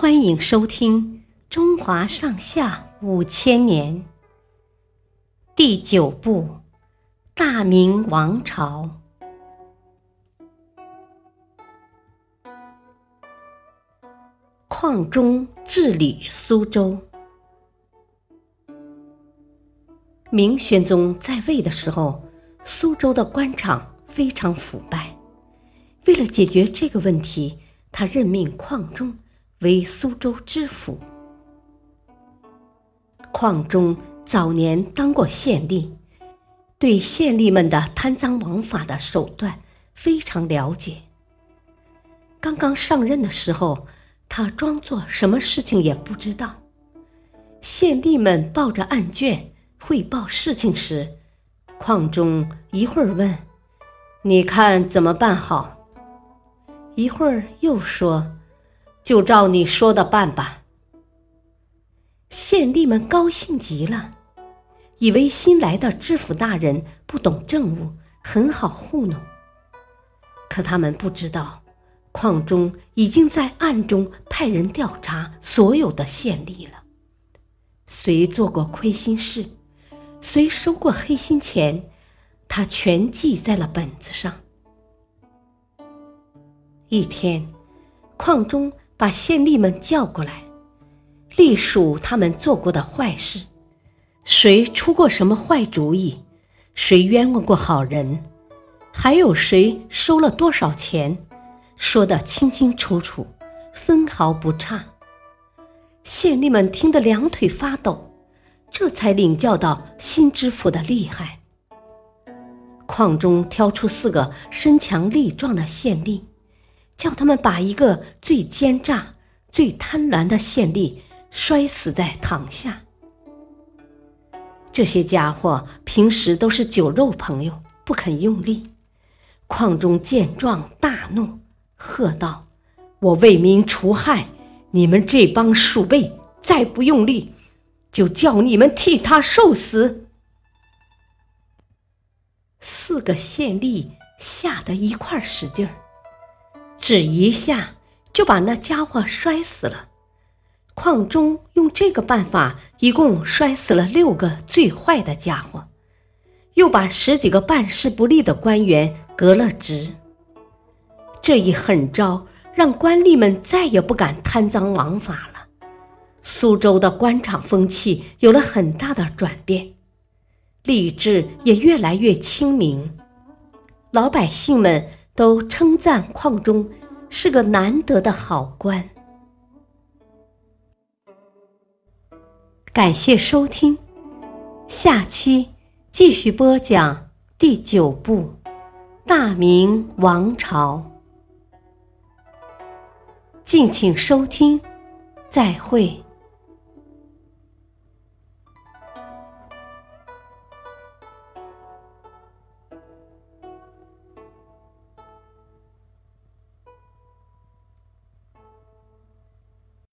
欢迎收听《中华上下五千年》第九部《大明王朝》。邝中治理苏州。明宣宗在位的时候，苏州的官场非常腐败。为了解决这个问题，他任命邝中为苏州知府。邝中早年当过县令，对县吏们的贪赃枉法的手段非常了解。刚刚上任的时候，他装作什么事情也不知道。县吏们抱着案卷。汇报事情时，邝中一会儿问：“你看怎么办好？”一会儿又说：“就照你说的办吧。”县吏们高兴极了，以为新来的知府大人不懂政务，很好糊弄。可他们不知道，矿中已经在暗中派人调查所有的县吏了，谁做过亏心事？谁收过黑心钱，他全记在了本子上。一天，矿中把县吏们叫过来，隶数他们做过的坏事，谁出过什么坏主意，谁冤枉过好人，还有谁收了多少钱，说得清清楚楚，分毫不差。县吏们听得两腿发抖。这才领教到新知府的厉害。矿中挑出四个身强力壮的县吏，叫他们把一个最奸诈、最贪婪的县吏摔死在堂下。这些家伙平时都是酒肉朋友，不肯用力。邝中见状大怒，喝道：“我为民除害，你们这帮鼠辈再不用力！”就叫你们替他受死！四个县吏吓得一块使劲儿，只一下就把那家伙摔死了。矿中用这个办法，一共摔死了六个最坏的家伙，又把十几个办事不力的官员革了职。这一狠招，让官吏们再也不敢贪赃枉法了。苏州的官场风气有了很大的转变，吏治也越来越清明，老百姓们都称赞况中是个难得的好官。感谢收听，下期继续播讲第九部《大明王朝》，敬请收听，再会。